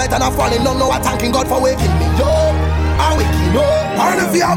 night and I'm falling down. No, I'm thanking God for waking me up. I'm waking up. And if you're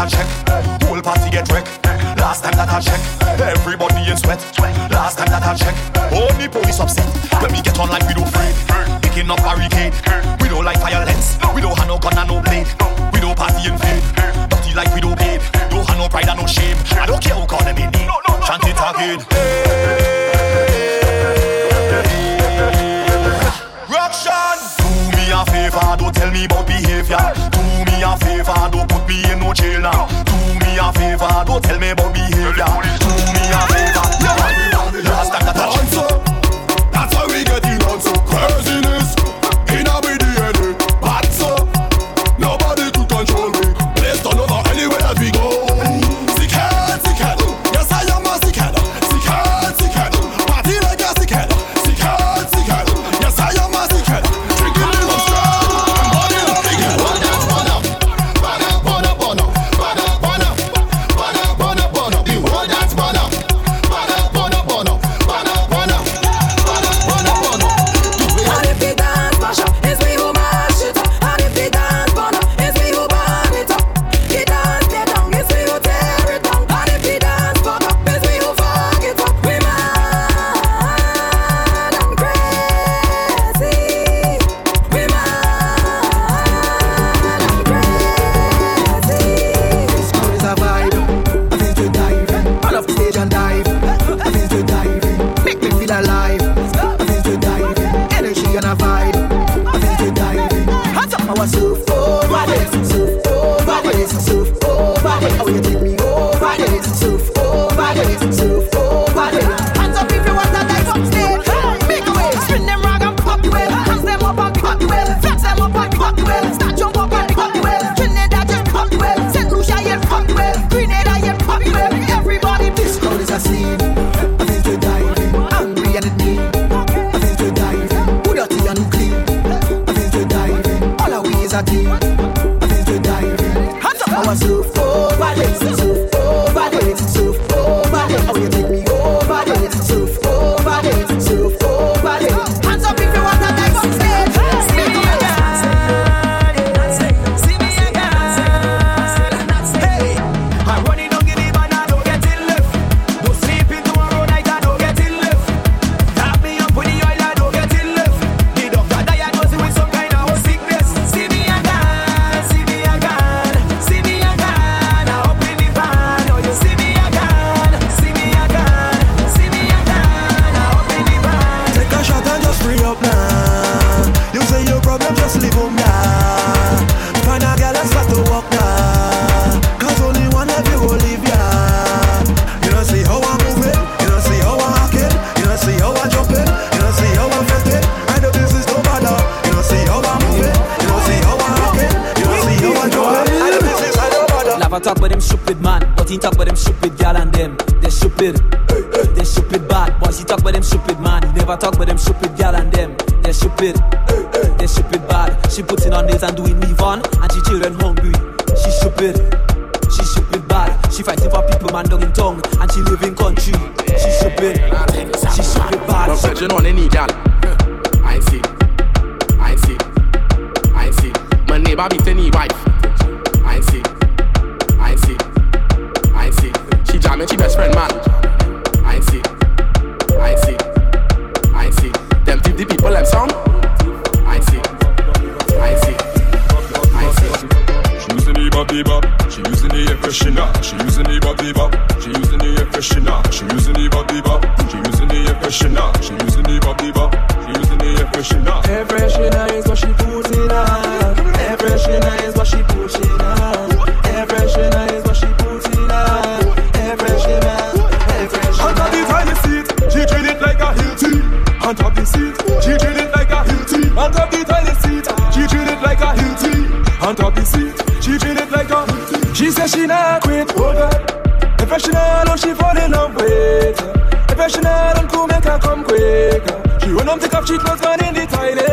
that I check, whole party get wrecked. Last time that I check, everybody in sweat. Last time that I check, only police upset. When we get online, we don't afraid. Picking up barricade, we don't like violence. We don't have no gun and no blade. We don't party in vain. Dirty like we don't babe. Don't have no pride and no shame. I don't care who call them in name. Chant it again. Ruction. Do me a favor, don't tell me about behavior. Do me a favor, don't put me in no failure Do me a favor, don't tell me about behavior. he talk about them stupid gal and them, they stupid. They stupid bad. Boys, he talk about them stupid man, he never talk about them stupid gal and them, they stupid. They stupid bad. She putting on these and doing leave on. Them take off cheat clothes, man, in the toilet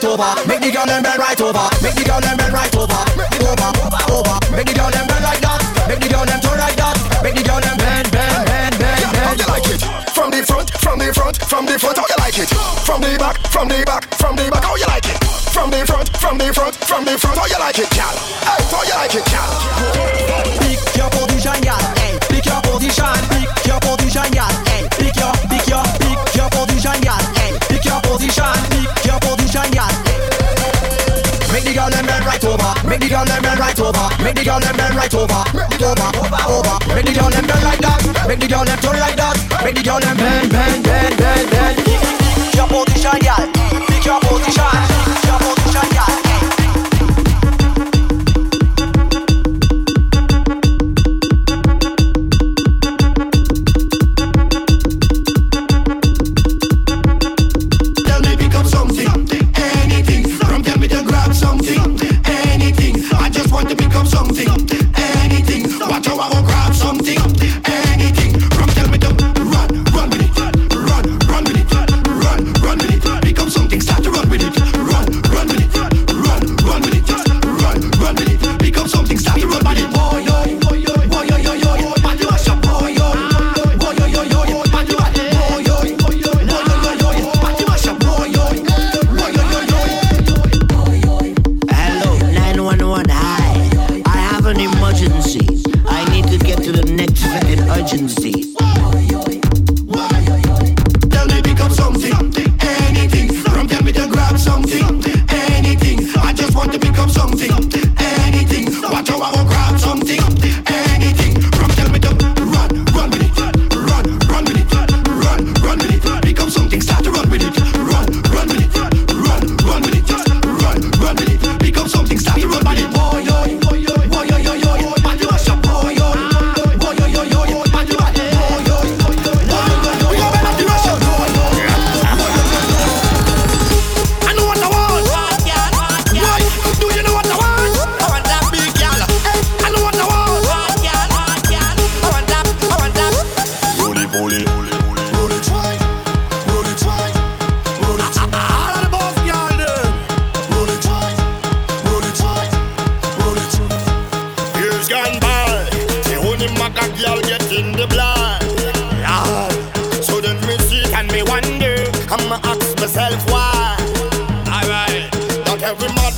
right over. Make the girl them bend right over. Make the girl them bend right over. Over, over. over. Make the girl them bend like that. Make the girl them turn like that. Make the girl them bend, bend, bend, bend, yeah, bend. How you like it? From the front, from the front, from the front. How you like it? From the back, from the back, from the back. How you like it? From the front, from the front, from the front. How you like it, gal? Hey, how you like it, gal? the girl them bend right over, over, over, over. Make the girl them bend like that. Make the girl them turn like that. Make the girl them bend, bend.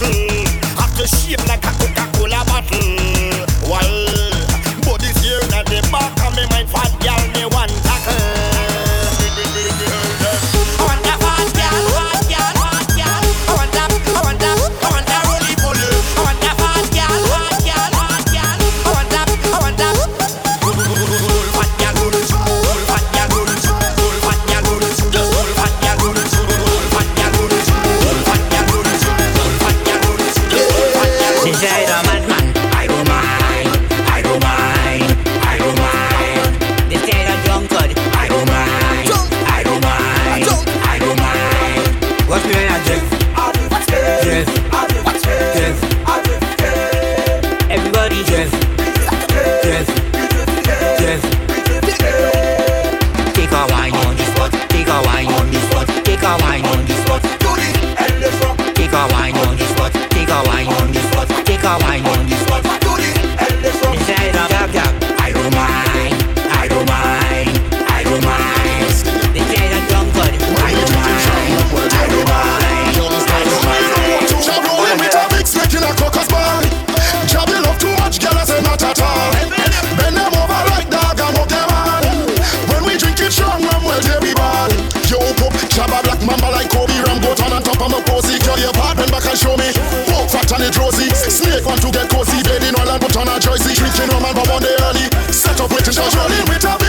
bottle. Have to shape like a Coca-Cola bottle. and put on a jersey. Drinking rum and bourbon day early. Set up waiting for Charlie with a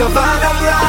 so vulnerable